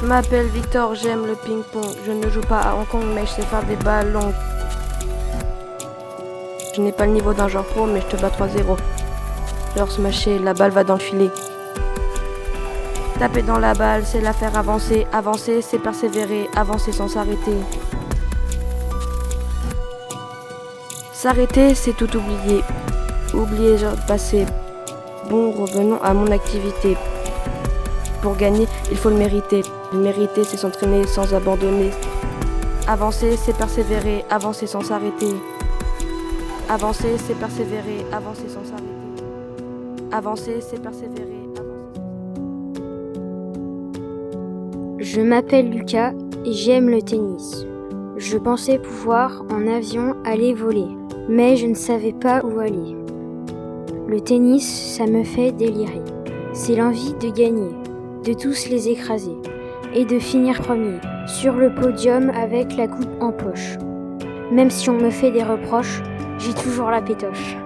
Je m'appelle Victor, j'aime le ping-pong. Je ne joue pas à Hong Kong, mais je sais faire des ballons. Je n'ai pas le niveau d'un joueur pro, mais je te bats 3-0. Genre smasher, la balle va dans le filet. Taper dans la balle, c'est la faire avancer. Avancer, c'est persévérer. Avancer sans s'arrêter. S'arrêter, c'est tout oublier. Oublier le passé. Bon, revenons à mon activité. Pour gagner, il faut le mériter. Le mériter, c'est s'entraîner sans abandonner. Avancer, c'est persévérer. Avancer sans s'arrêter. Avancer, c'est persévérer. Avancer sans s'arrêter. Avancer, c'est persévérer. Je m'appelle Lucas et j'aime le tennis. Je pensais pouvoir en avion aller voler mais je ne savais pas où aller. Le tennis, ça me fait délirer. C'est l'envie de gagner, de tous les écraser, et de finir premier, sur le podium avec la coupe en poche. Même si on me fait des reproches, j'ai toujours la pétoche.